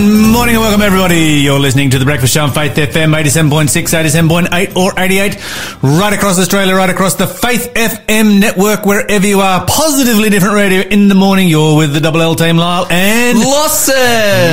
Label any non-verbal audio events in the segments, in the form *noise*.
morning and welcome everybody. You're listening to the Breakfast Show on Faith FM 87.6, 87.8 or 88. Right across Australia, right across the Faith FM network, wherever you are. Positively different radio in the morning. You're with the Double L team, Lyle and Lawson.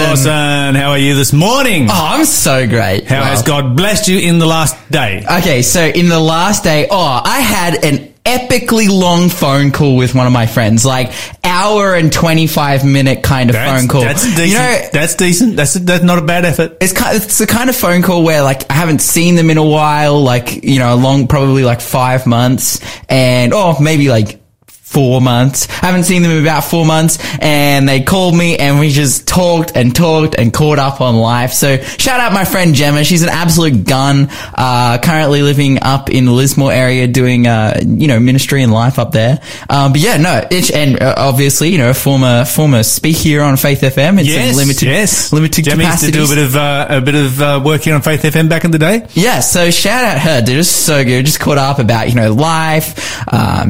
Lawson. How are you this morning? Oh, I'm so great. How Wow. has God blessed you in the last day? Okay, so in the last day, oh, I had an epically long phone call with one of my friends, like hour and 25 minute kind of That's, phone call. that's decent. You know, that's decent. That's that's not a bad effort. it's kind it's the kind of phone call where like I haven't seen them in a while, like, you know, long, probably like five months and, oh, maybe like four months. I haven't seen them in about four months and they called me and we just talked and talked and caught up on life. So shout out my friend Gemma. She's an absolute gun. Uh, currently living up in the Lismore area doing, uh, you know, ministry and life up there. Um, but yeah, no, it's, and uh, obviously, you know, a former, former speaker here on Faith FM. It's Yes, limited, yes. limited Jamie used to do a bit of uh, a bit of uh, work here on Faith FM back in the day. Yeah, so shout out her, dude. It's so good. Just caught up about, you know, life, uh,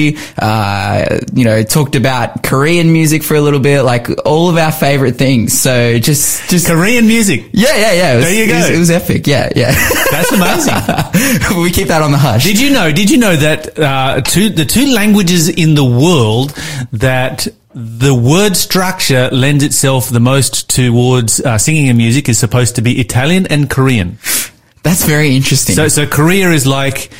ministry, uh, you know, talked about Korean music for a little bit, like all of our favorite things. So just, just, Korean music. yeah, yeah, yeah. It was, There you It was, go. it was epic. Yeah, yeah. That's amazing. *laughs* we keep that on the hush. Did you know? Did you know that uh, two the two languages in the world that the word structure lends itself the most towards uh, singing and music is supposed to be Italian and Korean. That's very interesting. So, so Korea is like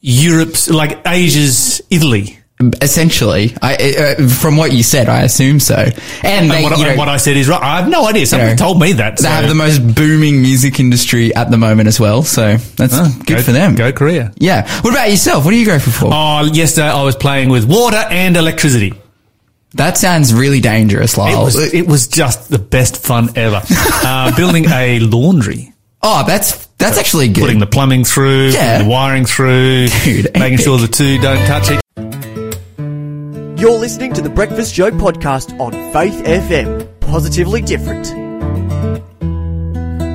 Europe's, like Asia's Italy. Essentially, I, uh, from what you said, I assume so. And, And they, what, you know, and what I said is right. I have no idea. Someone know, told me that. they have the most booming music industry at the moment as well. So that's good go, for them. Go Korea. Yeah. What about yourself? What are you grateful for? Oh, yesterday I was playing with water and electricity. That sounds really dangerous, It Lyle. was, it was just the best fun ever. *laughs* uh, building a laundry. oh, that's that's actually good. putting the plumbing through, Yeah. putting the wiring through, *laughs* Dude, making sure the two don't touch each. You're listening to the Breakfast Show podcast on Faith FM. Positively different.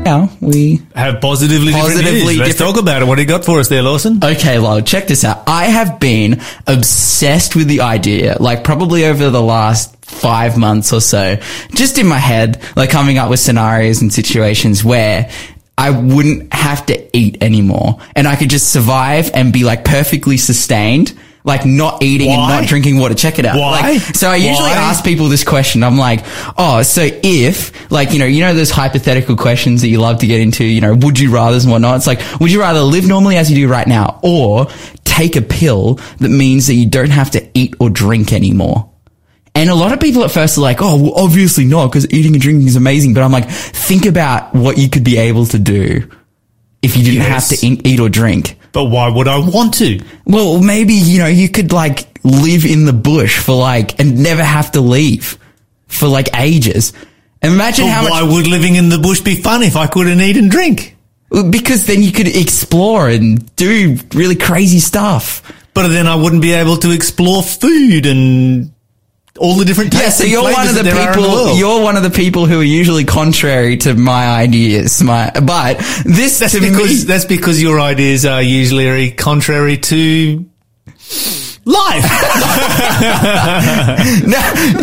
now we Have positively, Positively different news. Let's different- talk about it. What do you got for us there, Lawson? Okay, well, check this out. I have been obsessed with the idea, like probably over the last five months or so, just in my head, like coming up with scenarios and situations where I wouldn't have to eat anymore and I could just survive and be like perfectly sustained. Like not eating Why? and not drinking water. Check it out. Why? Like, so I usually Why? ask people this question. I'm like, oh, so if, like, you know, you know those hypothetical questions that you love to get into, you know, would you rather's and whatnot? It's like, would you rather live normally as you do right now or take a pill that means that you don't have to eat or drink anymore? And a lot of people at first are like, oh, well, obviously not because eating and drinking is amazing. But I'm like, think about what you could be able to do if you didn't Yes. have to eat, eat or drink. But why would I want to? Well, maybe, you know, you could like live in the bush for like, and never have to leave for like ages. Imagine But how why much, would living in the bush be fun if I couldn't eat and drink? because then you could explore and do really crazy stuff. But then I wouldn't be able to explore food and all the different Yeah, tastes so you're one of the that there are in the people, you're one of the people who are usually contrary to my ideas, my, but this That's to because me, that's because your ideas are usually contrary to life. *laughs* no,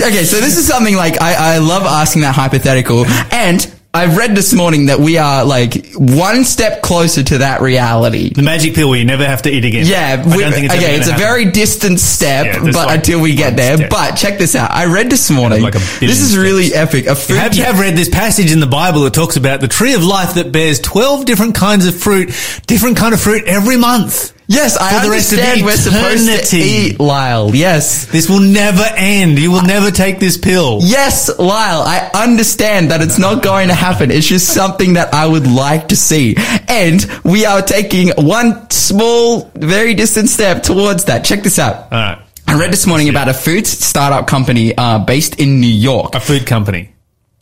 okay, so this is something like I, I love asking that hypothetical, and I've read this morning that we are like one step closer to that reality. the magic pill where you never have to eat again. Yeah, I we- don't think it's okay, it's a happen. very distant step, Yeah, but like until we get there. step. But check this out. I read this morning. Like a this is really epic. A food. Have you have read this passage in the Bible that talks about the tree of life that bears 12 different kinds of fruit, different kind of fruit every month? Yes, I for the rest of understand we're supposed to eternity. eat, Lyle. Yes. This will never end. You will never take this pill. Yes, Lyle, I understand that it's not going to happen. It's just something that I would like to see. And we are taking one small, very distant step towards that. Check this out. All right. I read this morning about a food startup company uh, based in New York. A food company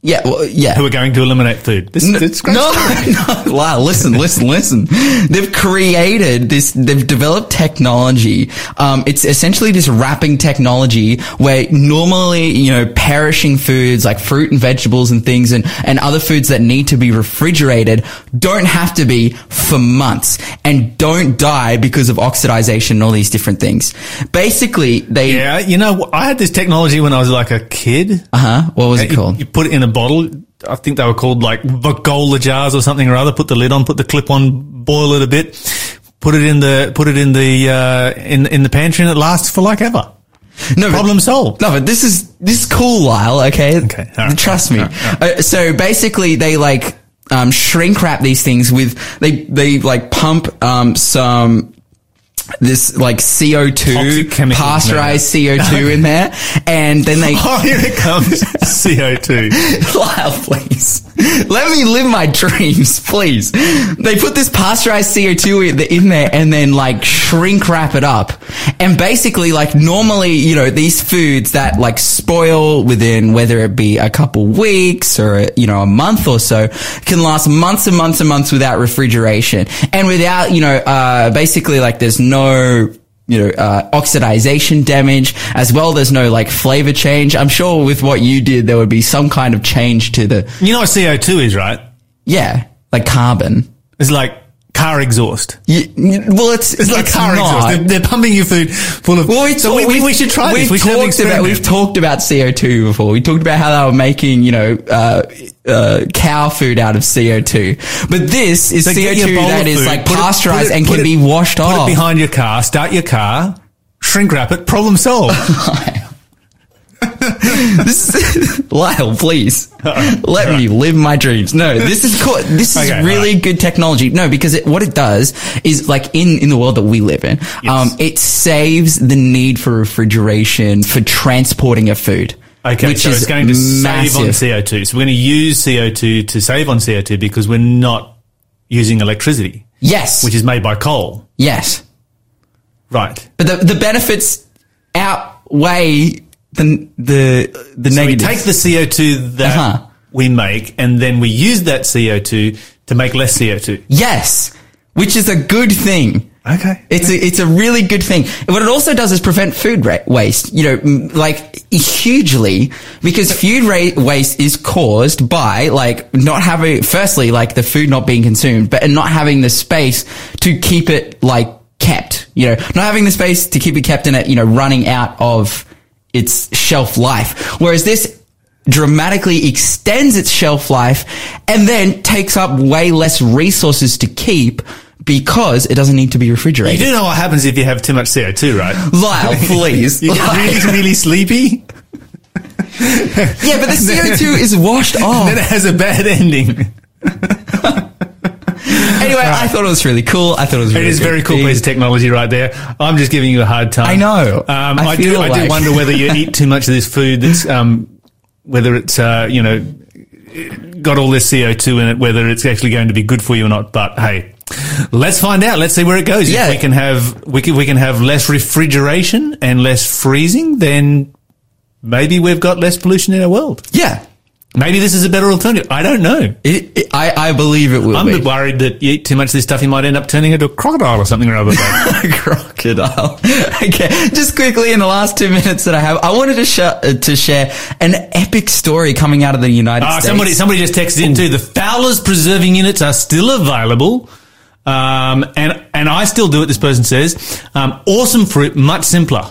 Yeah, well, yeah. who are going to eliminate food. This, No, it's great no, *laughs* no, wow, listen, listen, listen. They've created this, they've developed technology. Um, it's essentially this wrapping technology where normally, you know, perishing foods like fruit and vegetables and things and, and other foods that need to be refrigerated don't have to be for months and don't die because of oxidization and all these different things. Basically, they, Yeah, you know, I had this technology when I was like a kid. uh huh, what was it You- called? You put it in a bottle, I think they were called like Vacola jars or something or other. Put the lid on, put the clip on, boil it a bit, put it in the put it in the uh, in in the pantry, and it lasts for like ever. No, but- Problem solved. No, but this is this is cool, Lyle. Okay, Okay, right, trust all me. right, Uh, so basically, they like um, shrink wrap these things with they they like pump um, some this like CO two Toxic chemicals, pasteurized CO two in there, and then they *laughs* Oh, here it comes. *laughs* CO two. Lyle, please. *laughs* Let me live my dreams, please. They put this pasteurized CO2 in- in there and then like shrink wrap it up. And basically like normally, you know, these foods that like spoil within whether it be a couple weeks or, you know, a month or so can last months and months and months without refrigeration. And without, you know, uh, basically like there's no you know, uh, oxidization damage as well. There's no like flavor change. I'm sure with what you did, there would be some kind of change to the, You know what CO two is, right? yeah, like carbon. It's like car exhaust. Y- y- well, it's, It's like car not. exhaust. They're, they're pumping your food full of. Well, we, so we, we, we should try we've this. We've talked about we've talked about CO2 before. We talked about how they were making you know uh, uh, cow food out of CO2, but this is So CO2 bowl that is food, like put it- pasteurized it- and can it- be washed Put off. it behind your car. Start your car. Shrink wrap it. Problem solved. *laughs* *laughs* this is, *laughs* Lyle, please let me live my dreams. No, this is cool. This is Okay, really alright. good technology. No, because it, what it does is like in, in the world that we live in, um, it saves the need for refrigeration for transporting a food. Okay, which so is it's going to save on. CO2. So we're going to use CO2 to save on CO2 because we're not using electricity, Yes, which is made by coal. yes, Right. but the the benefits outweigh the the the So we take the CO2 that Uh-huh. we make and then we use that CO2 to make less CO2. yes, which is a good thing. Okay. It's a, it's a really good thing. What it also does is prevent food ra- waste, you know, m- like hugely because food ra- waste is caused by like not having, firstly, like the food not being consumed, but and not having the space to keep it like kept, you know, not having the space to keep it kept in it, you know, running out of its shelf life. Whereas this dramatically extends its shelf life and then takes up way less resources to keep because it doesn't need to be refrigerated. You do know what happens if you have too much CO2, right? Lyle, *laughs* please. You get really, really sleepy. yeah, but the CO2 *laughs* is washed off. *laughs* Then it has a bad ending. Anyway, I thought it was really cool. I thought it was It really is a very cool thing. piece of technology right there. I'm just giving you a hard time. I know. Um, I I, do. feel I do wonder whether you eat too much of this food. That's um, whether it's uh, you know got all this CO2 in it. Whether it's actually going to be good for you or not. But hey. Let's find out. Let's see where it goes. Yeah. If we can have we can we can have less refrigeration and less freezing, then maybe we've got less pollution in our world. Yeah. Maybe this is a better alternative. I don't know. It, it, I, I believe it will be I'm a be. bit worried that you eat too much of this stuff, you might end up turning into a crocodile or something or other. *laughs* Crocodile. *laughs* okay, just quickly in the last two minutes that I have, I wanted to sh- uh, to share an epic story coming out of the United Ah, States. somebody, somebody just texted in too. The Fowler's preserving units are still available. Um, and, and I still do it, this person says. Um, awesome fruit, much simpler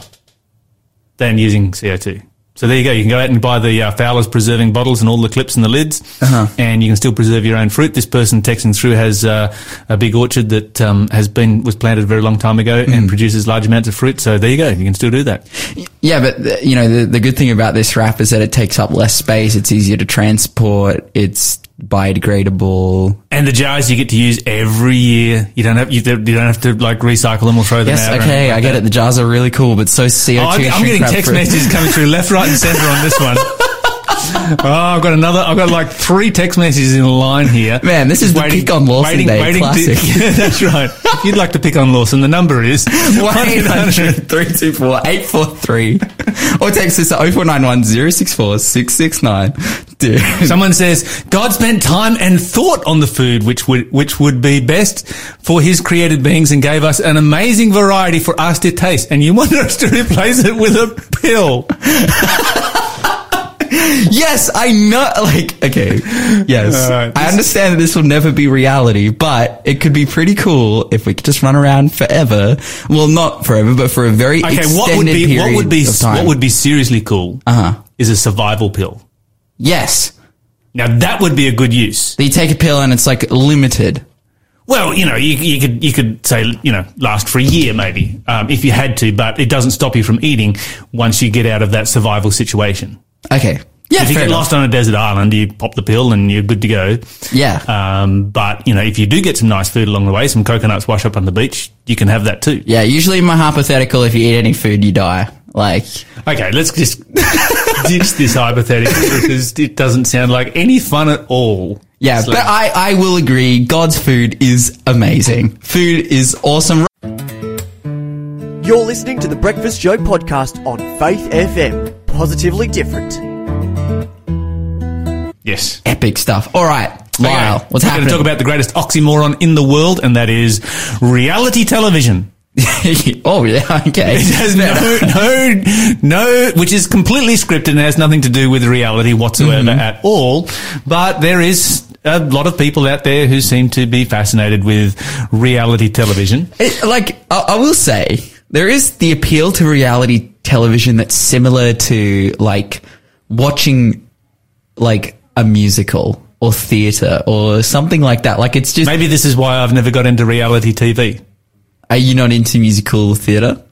than using CO2. So there you go. You can go out and buy the uh, Fowler's preserving bottles and all the clips and the lids, Uh-huh. and you can still preserve your own fruit. This person texting through has uh, a big orchard that um, has been was planted a very long time ago Mm-hmm. and produces large amounts of fruit. So there you go. You can still do that. Yeah, but you know the, the good thing about this wrap is that it takes up less space. It's easier to transport. It's biodegradable. And the jars you get to use every year. You don't have you, don't- you don't have to like recycle them or throw them Yes, out. or okay, anything I get that. it. The jars are really cool, but so CO2. Oh, I'm, I'm getting text fruit. messages coming through left, right, and centre on this one. *laughs* Oh, I've got another. I've got like three text messages in a line here. Man, this is the pick on Lawson day classic. To, *laughs* yeah, that's right. If you'd like to pick on Lawson, the number is *laughs* 1-800 324 *laughs* 843 or text us at 0491 064 669. Dude. Someone says God spent time and thought on the food which would which would be best for His created beings, and gave us an amazing variety for us to taste. And you want us to replace it with a pill? Yes, I know. Like, okay. Yes. I understand that this will never be reality, but it could be pretty cool if we could just run around forever. Well, not forever, but for a very Okay, what would be what would be what would be seriously cool? Uh-huh. Is a survival pill. Yes. Now that would be a good use. You take a pill and it's like limited. Well, you know, you, you could you could say you know last for a year maybe um, if you had to, but it doesn't stop you from eating once you get out of that survival situation. Okay. Yeah, if you fair get enough. lost on a desert island, you pop the pill and you're good to go. Yeah. Um, but you know, if you do get some nice food along the way, some coconuts wash up on the beach, you can have that too. yeah, usually my hypothetical, if you eat any food, you die. Like, Okay, let's just *laughs* ditch this hypothetical because it doesn't sound like any fun at all. yeah, It's but I, I will agree, God's food is amazing. Food is awesome. You're listening to the Breakfast Show podcast on Faith FM. Positively different. Yes. Epic stuff. All right, Lyle, Okay, what's We're going happening? to talk about the greatest oxymoron in the world, and that is reality television. *laughs* oh, yeah, okay. It has no, no, no, which is completely scripted and has nothing to do with reality whatsoever Mm-hmm. at all. But there is a lot of people out there who seem to be fascinated with reality television. It, like I, I will say, there is the appeal to reality television that's similar to like watching like a musical or theater or something like that. Like it's just, Maybe this is why I've never got into reality TV. are you not into musical theater?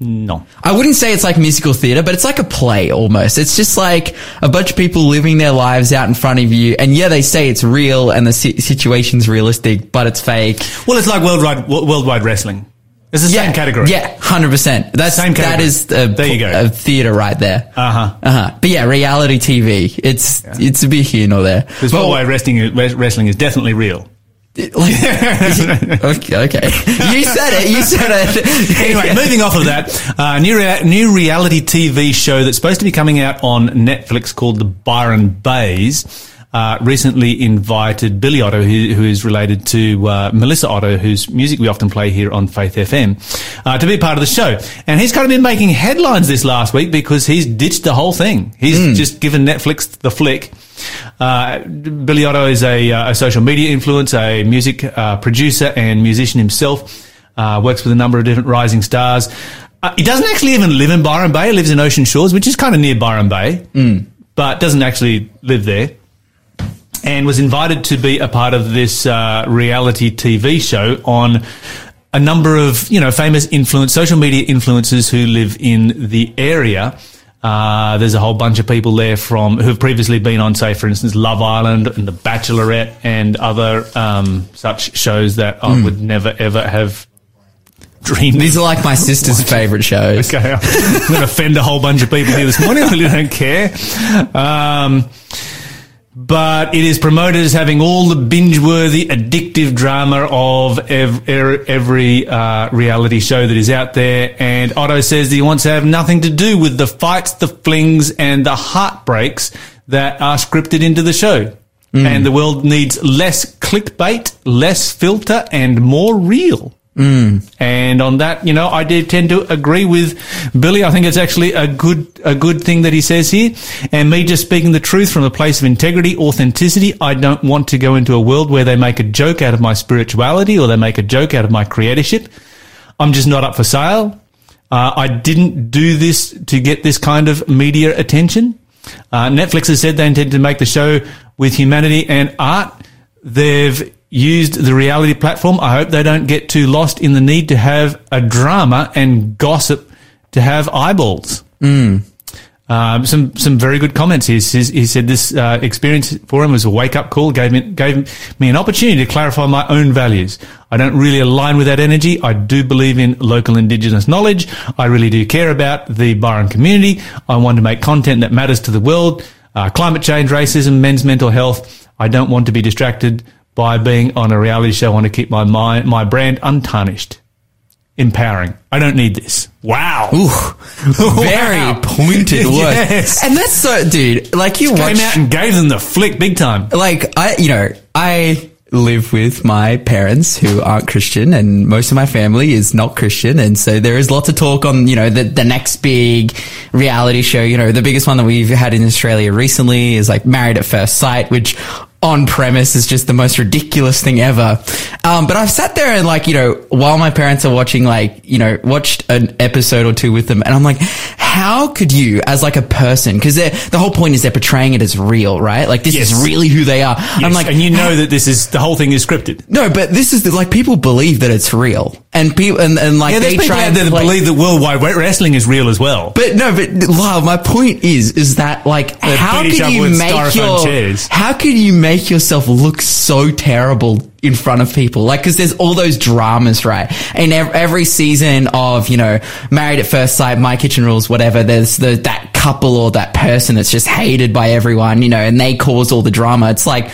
No. I wouldn't say it's like musical theater, but it's like a play almost. It's just like a bunch of people living their lives out in front of you. And yeah, they say it's real and the si- situation's realistic, but it's fake. Well, it's like worldwide wo- worldwide wrestling. It's the yeah, same category. Yeah, hundred percent. That's Same category. is a, There you go. a theater right there. Uh huh. Uh huh. But yeah, reality TV. It's it's a bit here nor there. Because Well, worldwide wrestling, is- wrestling is definitely real. like, *laughs* okay, okay. You said it. You said it. *laughs* anyway, *laughs* moving off of that, uh, new rea- new reality TV show that's supposed to be coming out on Netflix called The Byron Baes. Uh, recently invited Billy Otto, who, who is related to uh, Melissa Otto, whose music we often play here on Faith FM, uh, to be part of the show. And he's kind of been making headlines this last week because he's ditched the whole thing. He's just given Netflix the flick. Uh, Billy Otto is a, uh, a social media influencer, a music uh, producer and musician himself. Uh, works with a number of different rising stars. Uh, he doesn't actually even live in Byron Bay. He lives in Ocean Shores, which is kind of near Byron Bay, but doesn't actually live there. And was invited to be a part of this uh, reality TV show on a number of you know famous influence social media influencers who live in the area. Uh, there's a whole bunch of people there from who have previously been on, say, for instance, Love Island and The Bachelorette and other um, such shows that I would never ever have dreamed. These are like my sister's *laughs* favorite shows. Okay, I'm going to offend a whole bunch of people here this morning. I really don't care. Um, but it is promoted as having all the binge-worthy, addictive drama of ev- er- every uh, reality show that is out there. And Otto says that he wants to have nothing to do with the fights, the flings, and the heartbreaks that are scripted into the show. And the world needs less clickbait, less filter, and more real. And on that, you know, I do tend to agree with Billy. I think it's actually a good, a good thing that he says here. And me just speaking the truth from a place of integrity, authenticity. I don't want to go into a world where they make a joke out of my spirituality or they make a joke out of my creatorship. I'm just not up for sale. Uh, I didn't do this to get this kind of media attention. Uh, Netflix has said they intend to make the show with humanity and art. They've used the reality platform. I hope they don't get too lost in the need to have a drama and gossip to have eyeballs. Um, some some very good comments. He he said this uh, experience for him was a wake up call. gave me gave me an opportunity to clarify my own values. I don't really align with that energy. I do believe in local Indigenous knowledge. I really do care about the Byron community. I want to make content that matters to the world. Uh, climate change, racism, men's mental health. I don't want to be distracted by being on a reality show. I want to keep my mind, my brand untarnished, empowering. I don't need this. Wow. *laughs* Very Wow. pointed *laughs* words. Yes. And that's so, dude, like you Came watch, out and gave them the flick big time. like I, you know, I live with my parents who aren't Christian and most of my family is not Christian. And so there is lots of talk on, you know, the, the next big reality show, you know, the biggest one that we've had in Australia recently is like Married at First Sight, which on premise is just the most ridiculous thing ever. Um, but I've sat there and like, you know, while my parents are watching, like, you know, watched an episode or two with them and I'm like, how could you as like a person, cause the whole point is they're portraying it as real, right? Like this Yes. is really who they are. I'm like, and you know that this is the whole thing is scripted. no, but this is the, like people believe that it's real and people, and, and like Yeah, they try out and there that like- believe that worldwide wrestling is real as well. But no, but Lyle, my point is, is that like, how beat each could you make your, chairs. how could you make yourself look so terrible in front of people? Like, cause there's all those dramas, right? And ev- every season of, you know, Married at First Sight, My Kitchen Rules, whatever, there's the, that couple or that person that's just hated by everyone, you know, and they cause all the drama. It's like,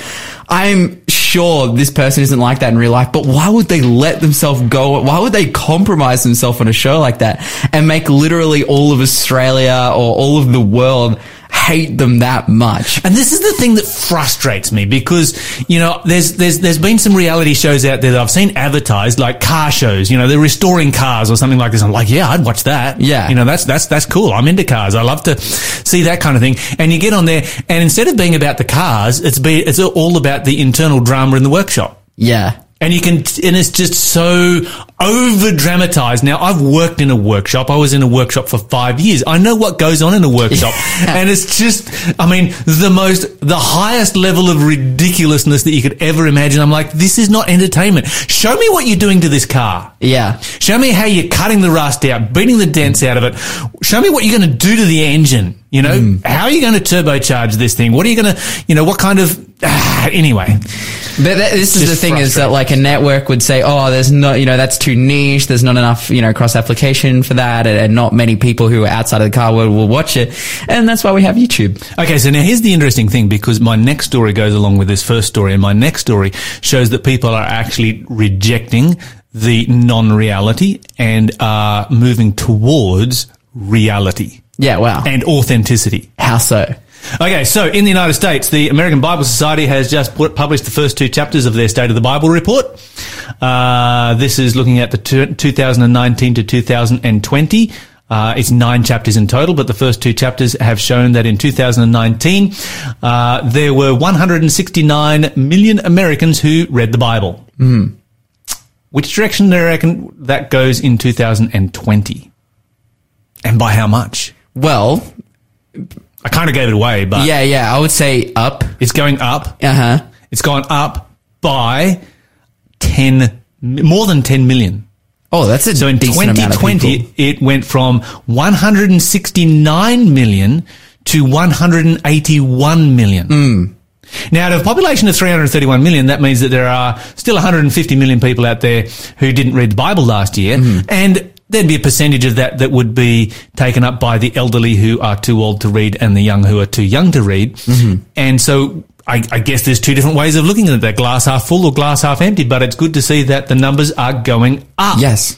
I'm sure this person isn't like that in real life, but why would they let themselves go? Why would they compromise themselves on a show like that and make literally all of Australia or all of the world hate them that much? And this is the thing that frustrates me because, you know, there's, there's, there's been some reality shows out there that I've seen advertised, like car shows, you know, they're restoring cars or something like this. I'm like, yeah, I'd watch that. Yeah. You know, that's, that's, that's cool. I'm into cars. I love to see that kind of thing. And you get on there and instead of being about the cars, it's be, it's all about the internal drama in the workshop. Yeah. And you can, and it's just so over dramatized. Now, I've worked in a workshop. I was in a workshop for five years. I know what goes on in a workshop. *laughs* and it's just, I mean, the most, the highest level of ridiculousness that you could ever imagine. I'm like, this is not entertainment. Show me what you're doing to this car. Yeah. Show me how you're cutting the rust out, beating the dents out of it. Show me what you're going to do to the engine. You know, how are you going to turbocharge this thing? What are you going to, you know, what kind of, ah, *sighs* anyway. But that, this is the thing is that like a network would say, oh, there's not, you know, that's too niche. There's not enough, you know, cross application for that. And, and not many people who are outside of the car world will watch it. And that's why we have YouTube. Okay, so now here's the interesting thing because my next story goes along with this first story, and my next story shows that people are actually rejecting the non-reality and are moving towards reality Yeah. Wow. and authenticity. How so? Okay, so in the United States, the American Bible Society has just put, published the first two chapters of their State of the Bible report. Uh, this is looking at the two, 2019 to 2020. Uh, it's nine chapters in total, but the first two chapters have shown that in 2019, uh, there were 169 million Americans who read the Bible. Which direction do you reckon that goes in 2020? And by how much? Well, I kind of gave it away, but yeah, yeah. I would say up. it's going up. Uh huh. It's gone up by 10, more than 10 million. Oh, that's a So in decent amount of 2020, people. it went from 169 million to 181 million. Hmm. Now, out of a population of 331 million, that means that there are still 150 million people out there who didn't read the Bible last year. Mm-hmm. And there'd be a percentage of that that would be taken up by the elderly who are too old to read and the young who are too young to read. Mm-hmm. And so I, I guess there's two different ways of looking at it. That glass half full or glass half empty, but it's good to see that the numbers are going up. Yes.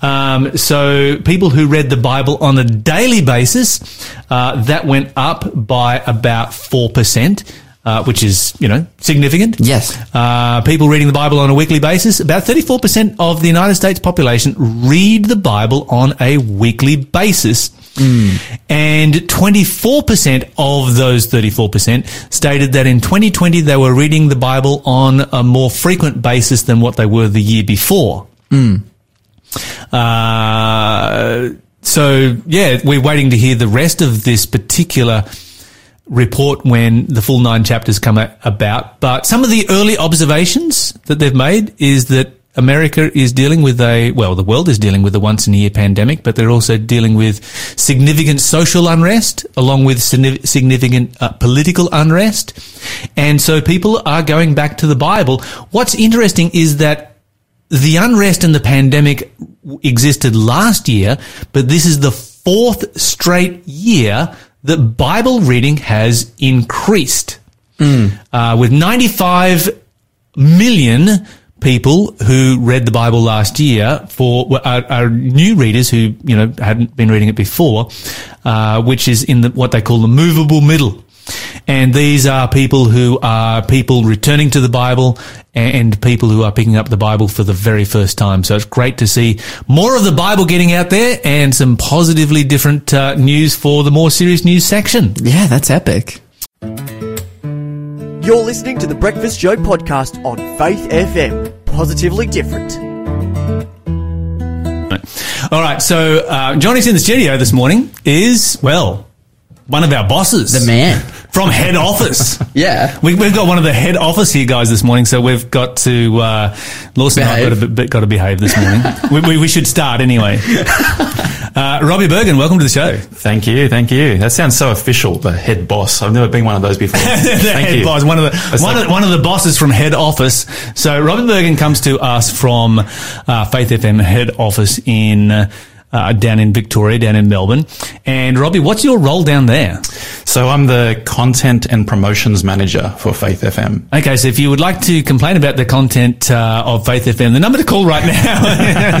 Um, so people who read the Bible on a daily basis, uh, that went up by about 4%. Uh, which is, you know, significant. Yes. Uh, people reading the Bible on a weekly basis, about 34% of the United States population read the Bible on a weekly basis. And 24% of those 34% stated that in 2020 they were reading the Bible on a more frequent basis than what they were the year before. Uh, so yeah, we're waiting to hear the rest of this particular report when the full nine chapters come about. But some of the early observations that they've made is that America is dealing with a, well, the world is dealing with a once in a year pandemic, but they're also dealing with significant social unrest along with significant uh, political unrest. And so people are going back to the Bible. What's interesting is that the unrest and the pandemic existed last year, but this is the fourth straight year that Bible reading has increased. Uh, with 95 million people who read the Bible last year for are, are new readers who you know hadn't been reading it before, uh, which is in the, what they call the movable middle. And these are people who are people returning to the Bible and people who are picking up the Bible for the very first time. So it's great to see more of the Bible getting out there and some positively different uh, news for the more serious news section. Yeah, that's epic. You're You're listening to the Breakfast Show podcast on Faith FM. Positively different. All right, so uh, Johnny's in the studio this morning is, well, one of our bosses. The man. *laughs* From head office. *laughs* Yeah. We, we've got one of the head office here guys this morning, so we've got to, uh, Lawson I Behave. got to, be- got to behave this morning. *laughs* we, we, we should start anyway. Uh, Robbie Bergen, welcome to the show. Thank you, thank you. That sounds so official, the head boss. I've never been one of those before. the thank head you. boss, one of the one, like- of, one of the bosses from head office. So Robbie Bergen comes to us from uh, Faith FM head office in uh, down in Victoria, down in Melbourne. And Robbie, what's your role down there? So I'm the content and promotions manager for Faith FM. Okay, so if you would like to complain about the content uh, of Faith FM, the number to call right now *laughs* *laughs*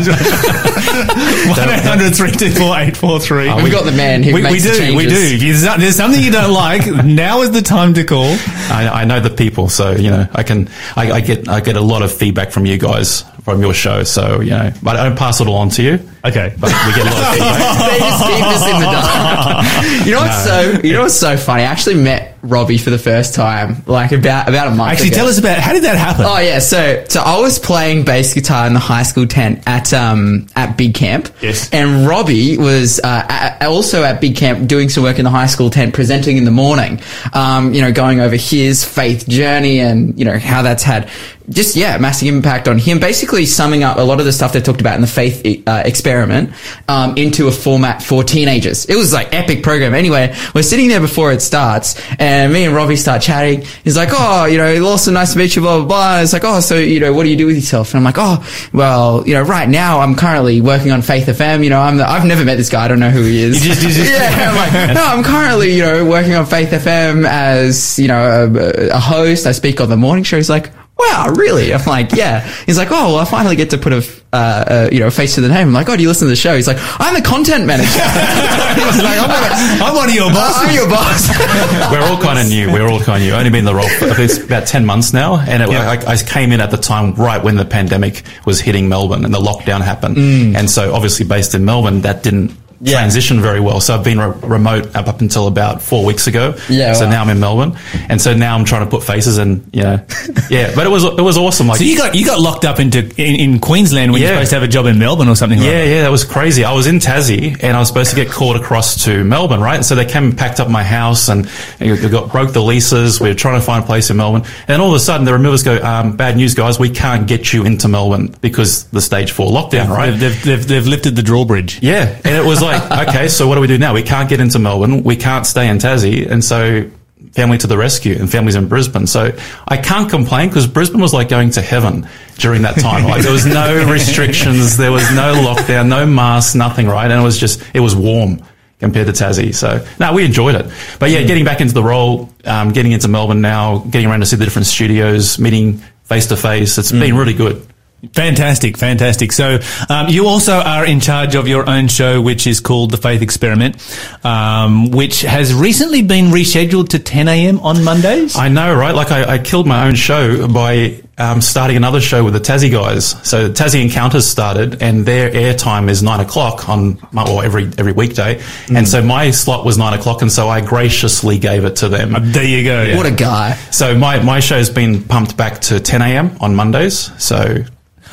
one 800 324 843 We've got the man who we, we do, the we do. If there's- there's something you don't like, *laughs* now is the time to call. I, I know the people, so you know I can. I, I get I get a lot of feedback from you guys from your show. So you know, but I don't pass it all on to you. Okay. But we get a lot of feedback. *laughs* they just keep us in the dark. *laughs* you know what's so you know what's so funny? I actually met Robbie for the first time like about about a month ago. Actually, ago. tell us about how did that happen? Oh yeah, so so I was playing bass guitar in the high school tent at um at Big Camp. Yes. And Robbie was uh, a- also at Big Camp doing some work in the high school tent, presenting in the morning. Um, you know, going over his faith journey and you know how that's had just yeah massive impact on him. Basically, summing up a lot of the stuff they talked about in the faith uh, experiment um, into a format for teenagers. It was like epic program. Anyway, we're sitting there before it starts, and me and Robbie start chatting. He's like, "Oh, you know, Lawson, nice to meet you." Blah blah blah. And it's like, "Oh, so you know, what do you do with yourself?" And I'm like, "Oh, well, you know, right now I'm currently working on Faith FM. You know, I'm the, I've never met this guy. I don't know who he is. You just- you just- *laughs* yeah, I'm like, *laughs* no, I'm currently you know working on Faith FM as you know a, a host. I speak on the morning show. He's like. Wow, really? I'm like, yeah. He's like, oh, well, I finally get to put a, f- uh, uh, you know, a face to the name. I'm like, oh, do you listen to the show? He's like, I'm the content manager. *laughs* He's like, I'm, the- I'm one of your bosses. I'm your boss. *laughs* We're all kind of new. We're all kind of new. Only been in the role for it's about ten months now, and it, Yeah. I, I came in at the time right when the pandemic was hitting Melbourne and the lockdown happened. Mm. And so, obviously, based in Melbourne, that didn't transition very well. So I've been re- remote up, up until about four weeks ago. Yeah, So wow. now I'm in Melbourne, and so now I'm trying to put faces and you know, *laughs* yeah. But it was it was awesome. Like So you got you got locked up into in, in Queensland when you're supposed to have a job in Melbourne or something. Yeah, like yeah, that was crazy. I was in Tassie and I was supposed to get called across to Melbourne, right? And so they came and packed up my house and we got broke the leases. We were trying to find a place in Melbourne, and all of a sudden the removers go, um, "Bad news, guys. We can't get you into Melbourne because the stage four lockdown, that. right?" They've, they've, they've, they've lifted the drawbridge. Yeah, and it was like, okay, so what do we do now? We can't get into Melbourne. We can't stay in Tassie, and so family to the rescue, and families in Brisbane. So I can't complain because Brisbane was like going to heaven during that time. Like there was no *laughs* restrictions, there was no lockdown, no masks, nothing, right? And it was just it was warm compared to Tassie. So no, we enjoyed it. But yeah, getting back into the role, um, getting into Melbourne now, getting around to see the different studios, meeting face to face. It's been really good. Fantastic, fantastic. So um, you also are in charge of your own show, which is called The Faith Experiment, um, which has recently been rescheduled to 10 a.m. on Mondays. I know, right? Like I, I killed my own show by um, starting another show with the Tassie guys. So the Tassie Encounters started, and their airtime is nine o'clock on or every every weekday, and so my slot was nine o'clock, and so I graciously gave it to them. there you go. what a guy. So my my show's been pumped back to ten a.m. on Mondays. So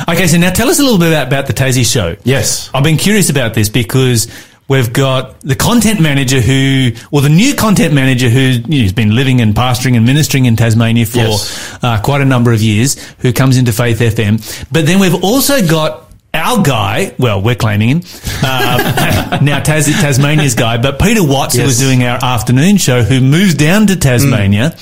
Okay, so now tell us a little bit about, about the Tassie show. yes, I've been curious about this because we've got the content manager who, or the new content manager who, you know, has been living and pastoring and ministering in Tasmania for Yes. uh, quite a number of years, who comes into Faith FM. But then we've also got our guy, well, we're claiming him, uh, *laughs* now Tas- Tasmania's guy, but Peter Watts, who was doing our afternoon show, who moves down to Tasmania.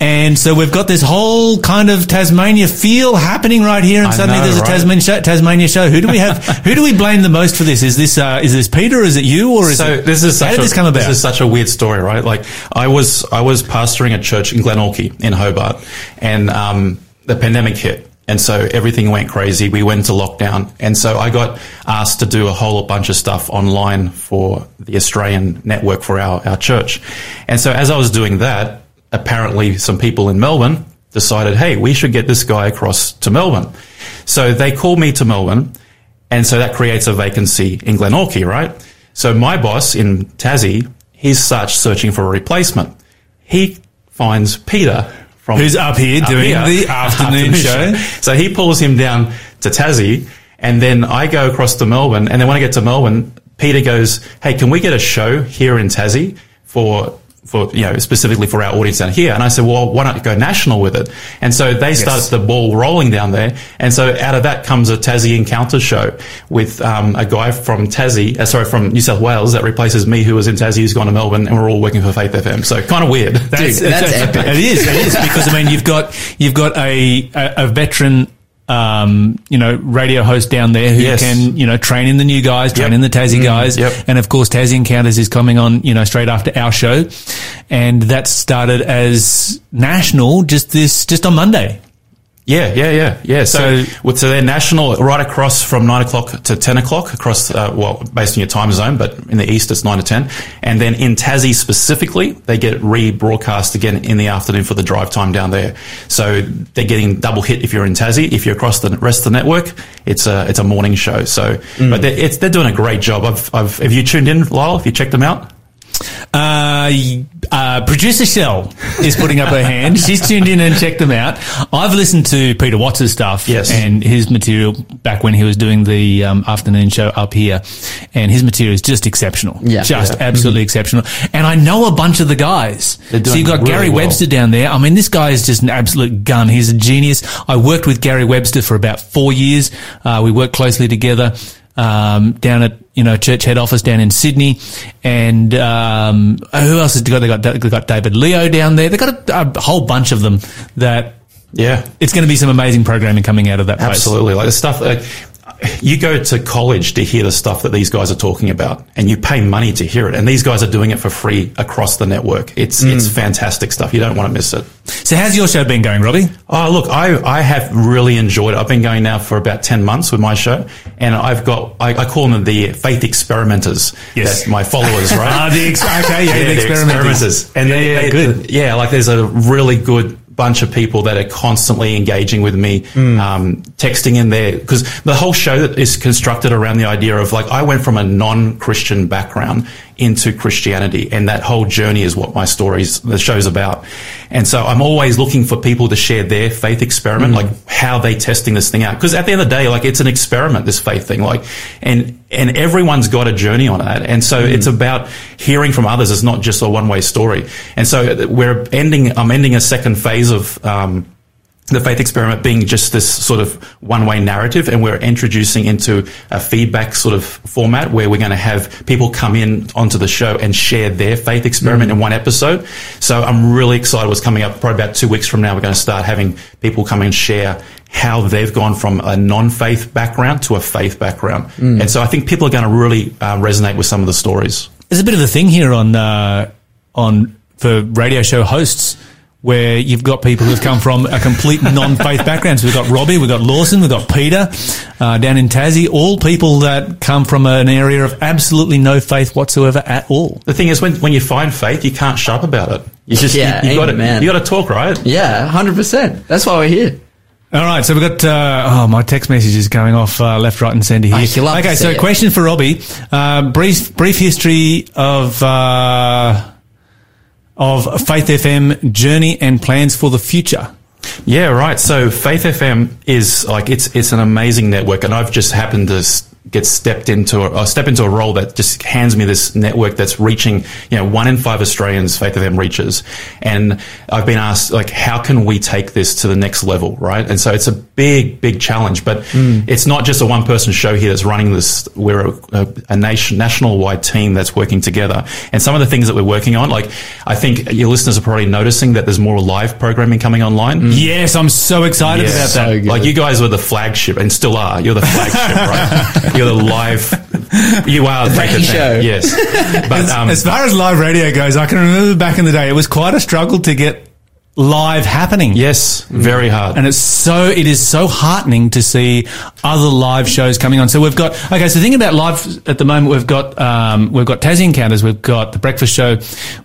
And so we've got this whole kind of Tasmania feel happening right here, and I suddenly know, there's a right? Show, Tasmania show. Who do we have? *laughs* who do we blame the most for this? Is this uh, is this Peter? Is it you? Or is so it, this is such how did a, this come about? This is such a weird story, right? Like I was I was pastoring a church in Glenorchy in Hobart, and um, the pandemic hit. And so everything went crazy. We went into lockdown. And so I got asked to do a whole bunch of stuff online for the Australian network for our, our church. And so as I was doing that, apparently some people in Melbourne decided, hey, we should get this guy across to Melbourne. So they called me to Melbourne. And so that creates a vacancy in Glenorchy, right? So my boss in Tassie, he such searching for a replacement. He finds Peter from Who's up here doing the *laughs* afternoon show. So he pulls him down to Tassie, and then I go across to Melbourne. And then when I get to Melbourne, Peter goes, "Hey, can we get a show here in Tassie for?" For you know, specifically for our audience down here, and I said, "Well, why don't go national with it?" And so they started the ball rolling down there, and so out of that comes a Tassie Encounter show with um, a guy from Tassie, uh, sorry, from New South Wales that replaces me, who was in Tassie, who's gone to Melbourne, and we're all working for Faith FM. So kind of weird. That's, that's epic. It is. It is because I mean you've got you've got a a, a veteran. Um, you know, radio host down there who Yes. can, you know, train in the new guys, train Yep. in the Tassie Mm, guys. yep. And of course, Tassie Encounters is coming on, you know, straight after our show. And that started as national just this, just on Monday. Yeah, yeah, yeah, yeah. So, So- so they're national right across from nine o'clock to ten o'clock across. Uh, well, based on your time zone, but in the east it's nine to ten, and then in Tassie specifically, they get rebroadcast again in the afternoon for the drive time down there. So they're getting double hit if you're in Tassie. If you're across the rest of the network, it's a it's a morning show. So, but they're, it's, they're doing a great job. I've, I've have you tuned in, Lyle? Have you checked them out? Uh, uh, producer Shell is putting up her hand. She's tuned in and checked them out. I've listened to Peter Watts' stuff Yes. and his material back when he was doing the um, afternoon show up here, and his material is just exceptional. Yeah. just Yeah. absolutely exceptional. And I know a bunch of the guys. So you've got really Gary well. Webster down there. I mean, this guy is just an absolute gun. He's a genius. I worked with Gary Webster for about four years. Uh, we worked closely together um, down at you know church head office down in Sydney, and um, who else has got? They got they got David Leo down there. They got a, a whole bunch of them. That Yeah, it's going to be some amazing programming coming out of that. place. Absolutely. Like the stuff, like, you go to college to hear the stuff that these guys are talking about and you pay money to hear it. And these guys are doing it for free across the network. It's, it's fantastic stuff. You don't want to miss it. So how's your show been going, Robbie? Oh, look, I, I have really enjoyed it. I've been going now for about 10 months with my show and I've got, I, I call them the faith experimenters. Yes. My followers, *laughs* right? Ah, the ex- okay, yeah, *laughs* the they're experimenters. And they, Yeah, they- good. Yeah, like there's a really good bunch of people that are constantly engaging with me, um, texting in there. Because the whole show is constructed around the idea of like I went from a non-Christian background into Christianity, and that whole journey is what my stories, the show's about. And so I'm always looking for people to share their faith experiment, like how they testing this thing out. Because at the end of the day, like it's an experiment, this faith thing, like, and and everyone's got a journey on that. And so it's about hearing from others. It's not just a one way story. And so we're ending. I'm ending a second phase of. Um, the faith experiment being just this sort of one way narrative, and we're introducing into a feedback sort of format where we're going to have people come in onto the show and share their faith experiment in one episode. So I'm really excited what's coming up. Probably about two weeks from now, we're going to start having people come and share how they've gone from a non faith background to a faith background. And so I think people are going to really uh, resonate with some of the stories. There's a bit of a thing here on uh, on for radio show hosts where you've got people who've come from a complete non-faith background. So we've got Robbie, we've got Lawson, we've got Peter uh, down in Tassie. All people that come from an area of absolutely no faith whatsoever at all. The thing is, when, when you find faith, you can't shut up about it. You just Yeah, you, you got to amen. you got to talk, right? Yeah, hundred percent. That's why we're here. All right, so we've got uh, oh my text message is going off uh, left, right, and centre here. Oh, you love to okay, so it. question for Robbie: uh, brief brief history of uh, of Faith FM journey and plans for the future. Yeah, right. So Faith FM is like it's it's an amazing network, and I've just happened to get stepped into a, or step into a role that just hands me this network that's reaching you know one in five Australians Faith of them reaches, and I've been asked like how can we take this to the next level, right? And so it's a big big challenge, but hmm. it's not just a one person show here that's running this. We're a, a, a nation national wide team that's working together, and some of the things that we're working on, like I think your listeners are probably noticing that there's more live programming coming online. Hmm. Yes, I'm so excited Yeah, about that. so. Like you guys were the flagship and still are. You're the flagship, *laughs* right? You're the live. *laughs* You are the Frankie show. Yes, but um, as far as live radio goes, I can remember back in the day, it was quite a struggle to get live happening. yes, very hard. And it's so, it is so heartening to see other live shows coming on. So we've got, okay, so the thing about live at the moment, we've got, um, we've got Tassie Encounters, we've got the breakfast show,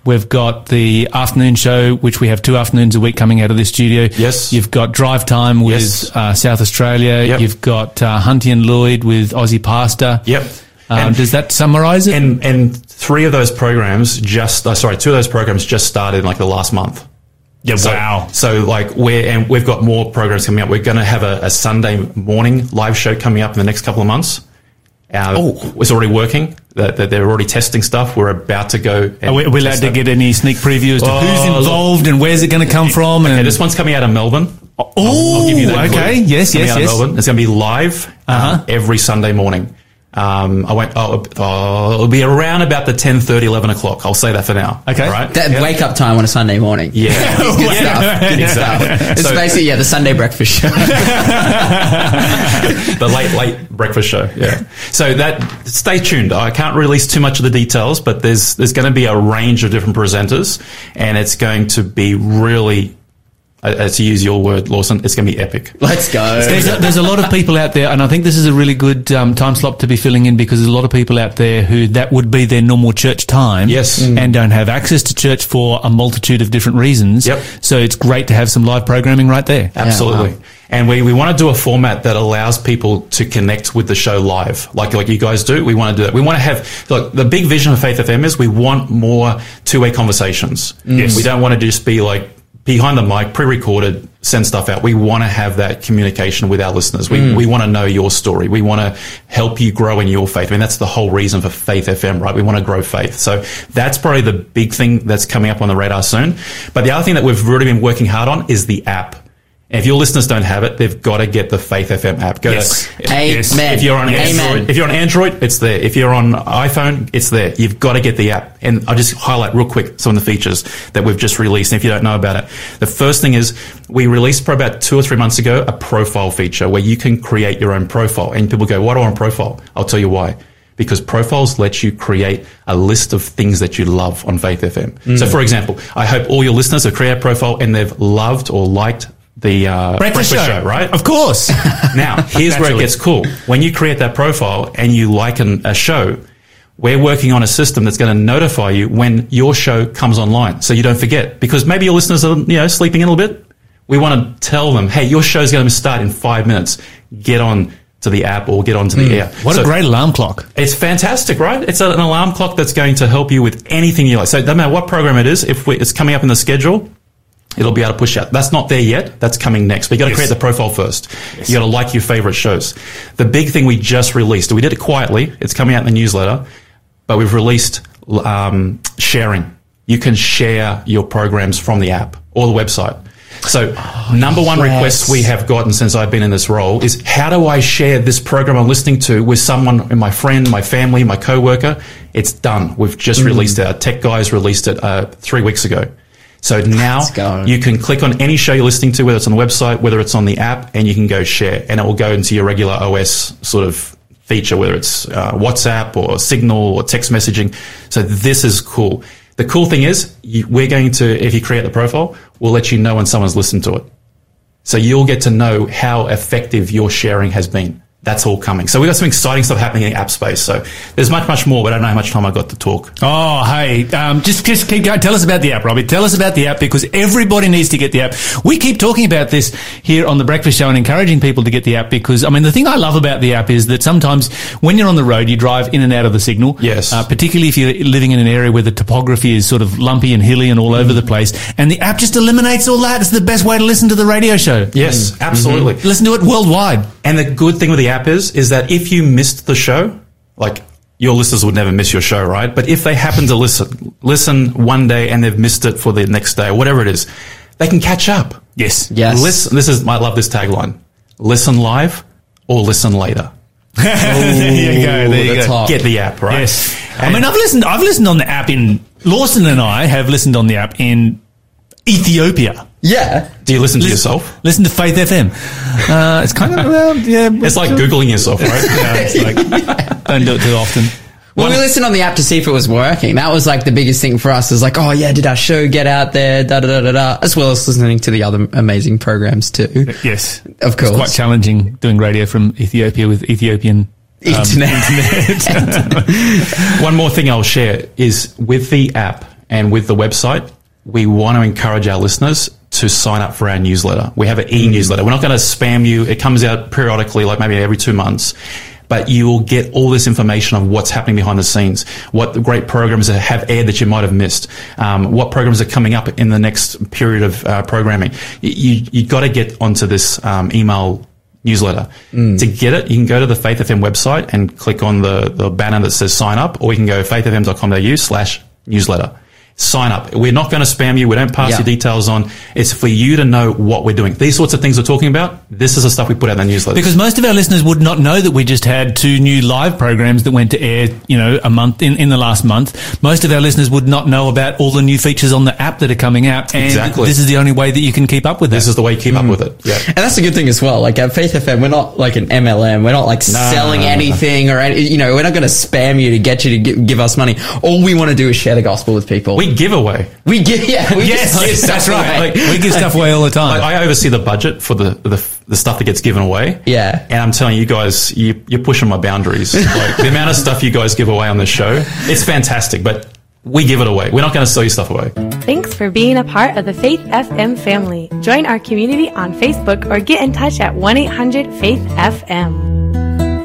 we've got the afternoon show, which we have two afternoons a week coming out of this studio. Yes. You've got Drive Time with Yes. uh, South Australia. Yep. You've got uh, Hunty and Lloyd with Aussie Pasta. Yep. Um, And- does that summarise it? and and three of those programs just uh, sorry, two of those programs just started in like the last month. Yeah, So- wow. So like we're and we've got more programs coming up. We're going to have a, a Sunday morning live show coming up in the next couple of months. Uh, Oh. it's already working. That that they're already testing stuff. We're about to go. and Are we, allowed to get any sneak preview as to Oh, who's look. involved and where's it going to come from? Okay, And this one's coming out of Melbourne. oh, I'll give you that clue. okay, yes, yes, out of yes. Melbourne. It's going to be live Uh-huh. um, every Sunday morning. Um, I won't. Oh, oh, it'll be around about the 10, 11 o'clock. I'll say that for now. Okay. Right. That wake up time on a Sunday morning. yeah. *laughs* Good stuff. *laughs* Good Yeah. stuff. It's So- basically yeah the Sunday breakfast show. *laughs* the late late breakfast show. Yeah. So that stay tuned. I can't release too much of the details, but there's there's going to be a range of different presenters, and it's going to be really, uh, uh, to use your word, Lawson, it's going to be epic. Let's go. There's a, there's a lot of people out there, and I think this is a really good um, time slot to be filling in because there's a lot of people out there who that would be their normal church time, Yes. Mm. and don't have access to church for a multitude of different reasons. Yep. So it's great to have some live programming right there. Absolutely. wow. And we, we want to do a format that allows people to connect with the show live, like like you guys do. We want to do that. We want to have like the big vision of Faith FM is we want more two way conversations. Yes. We don't want to just be like behind the mic, pre-recorded, send stuff out. We want to have that communication with our listeners. We mm. we want to know your story. We want to help you grow in your faith. I mean, that's the whole reason for Faith FM, right? We want to grow faith. So that's probably the big thing that's coming up on the radar soon. But the other thing that we've really been working hard on is the app. And if your listeners don't have it, they've got to get the Faith FM app. Go Yes. to Amen. if you're on Amen. Android, if you're on Android, it's there. If you're on iPhone, it's there. You've got to get the app. And I'll just highlight real quick some of the features that we've just released. And if you don't know about it, the first thing is we released probably about two or three months ago a profile feature where you can create your own profile. And people go, "Why do I want a profile?" I'll tell you why. Because profiles let you create a list of things that you love on Faith FM. Mm. So, for example, I hope all your listeners have created a profile and they've loved or liked the uh, Breakfast, show. right? Of course. *laughs* Now, here's where it gets cool. When you create that profile and you like an, a show, we're working on a system that's going to notify you when your show comes online, so you don't forget. Because maybe your listeners are, you know, sleeping in a little bit. We want to tell them, hey, your show's going to start in five minutes. Get on to the app or get onto the air. Hmm. What So a great alarm clock. It's fantastic, right? It's an alarm clock that's going to help you with anything you like. So, no matter what program it is, if we, it's coming up in the schedule, it'll be able to push out. That's not there yet. That's coming next. But you got to Yes. create the profile first. You got to like your favorite shows. The big thing we just released, we did it quietly. It's coming out in the newsletter, but we've released um, sharing. You can share your programs from the app or the website. So, number one yes. request we have gotten since I've been in this role is how do I share this program I'm listening to with someone, my friend, my family, my coworker? It's done. We've just released it. Our tech guys released it uh, three weeks ago. So now you can click on any show you're listening to, whether it's on the website, whether it's on the app, and you can go share, and it will go into your regular OS sort of feature, whether it's uh, WhatsApp or Signal or text messaging. So this is cool. The cool thing is, you, we're going to, if you create the profile, we'll let you know when someone's listened to it. So you'll get to know how effective your sharing has been. That's all coming. So we've got some exciting stuff happening in app space. So there's much, much more, but I don't know how much time I've got to talk. Oh, hey, um, just, just keep going. Tell us about the app, Robbie. Tell us about the app because everybody needs to get the app. We keep talking about this here on the Breakfast Show and encouraging people to get the app because, I mean, the thing I love about the app is that sometimes when you're on the road, you drive in and out of the signal. Yes. Uh, particularly if you're living in an area where the topography is sort of lumpy and hilly and all over the place. And the app just eliminates all that. It's the best way to listen to the radio show. Yes, absolutely. Listen to it worldwide. And the good thing with the app is, is that if you missed the show, like your listeners would never miss your show, right? But if they happen to listen, listen one day and they've missed it for the next day or whatever it is, they can catch up. Yes. Yes. Listen, this is, I love this tagline. Listen live or listen later. *laughs* there you go. There you go. hot. Get the app, right? Yes. I mean, I've listened. I've listened on the app in Lawson and I have listened on the app in Ethiopia. Yeah. Do you listen to yourself? Listen to Faith FM. Uh, it's kind of well, yeah. It's like Googling yourself, right? *laughs* Yeah, it's like, don't do it too often. Well, we listened on the app to see if it was working. That was like the biggest thing for us. Is like, oh yeah, did our show get out there? Da da da da da. As well as listening to the other amazing programs too. Yes, Of course. It's quite challenging doing radio from Ethiopia with Ethiopian um, Internet. *laughs* One more thing I'll share is with the app and with the website, we want to encourage our listeners to sign up for our newsletter. We have an e-newsletter. We're not going to spam you. It comes out periodically, like maybe every two months. but you will get all this information of what's happening behind the scenes, what the great programs have aired that you might have missed, um, what programs are coming up in the next period of uh, programming. You you have got to get onto this um, email newsletter. To get it, you can go to the Faith FM website and click on the, the banner that says sign up, or you can go faithfm.com.au slash newsletter. Sign up. We're not going to spam you. We don't pass Yeah. your details on. It's for you to know what we're doing. These sorts of things we're talking about, this is the stuff we put out in the newsletter. Because most of our listeners would not know that we just had two new live programs that went to air, you know, a month in, in the last month. Most of our listeners would not know about all the new features on the app that are coming out. And Exactly. this is the only way that you can keep up with this that. is the way you keep Mm. up with it. Yeah. And that's a good thing as well. Like at Faith FM, we're not like an MLM. We're not like selling no, no. anything or any, you know, we're not going to spam you to get you to gi- give us money. All we want to do is share the gospel with people. We give away. we give, yeah, we yes, *laughs* just give yes, that's stuff right. away. *laughs* Like, we give stuff away all the time. Like, I oversee the budget for the, the the stuff that gets given away. Yeah. And I'm telling you guys, you, you're pushing my boundaries. *laughs* like the amount of stuff you guys give away on this show, it's fantastic. But we give it away. We're not going to sell you stuff away. Thanks for being a part of the Faith FM family. Join our community on Facebook or get in touch at 1 800 Faith FM.